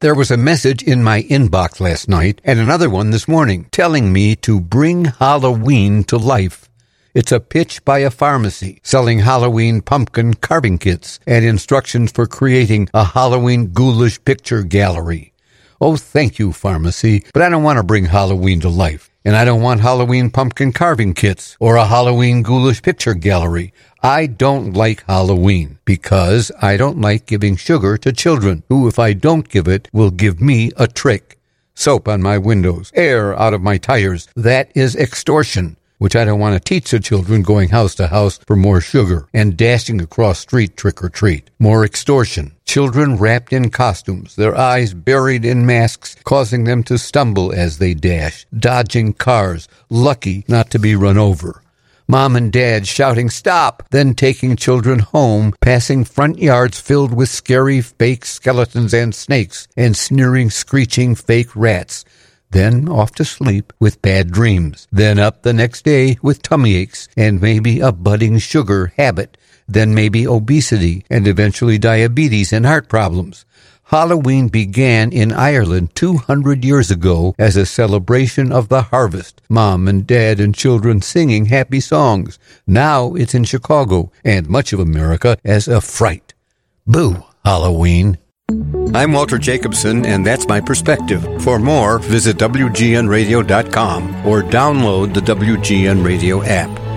There was a message in my inbox last night and another one this morning telling me to bring Halloween to life. It's a pitch by a pharmacy selling Halloween pumpkin carving kits and instructions for creating a Halloween ghoulish picture gallery. Oh, thank you, pharmacy, but I don't want to bring Halloween to life. And I don't want Halloween pumpkin carving kits or a Halloween ghoulish picture gallery. I don't like Halloween because I don't like giving sugar to children who, if I don't give it, will give me a trick. Soap on my windows, air out of my tires. That is extortion which I don't want to teach the children going house to house for more sugar and dashing across street trick or treat. More extortion. Children wrapped in costumes, their eyes buried in masks, causing them to stumble as they dash, dodging cars, lucky not to be run over. Mom and dad shouting stop, then taking children home, passing front yards filled with scary fake skeletons and snakes, and sneering, screeching fake rats then off to sleep with bad dreams, then up the next day with tummy aches and maybe a budding sugar habit, then maybe obesity and eventually diabetes and heart problems. Halloween began in Ireland 200 years ago as a celebration of the harvest, mom and dad and children singing happy songs. Now it's in Chicago and much of America as a fright. Boo, Halloween. I'm Walter Jacobson, and that's my perspective. For more, visit WGNRadio.com or download the WGN Radio app.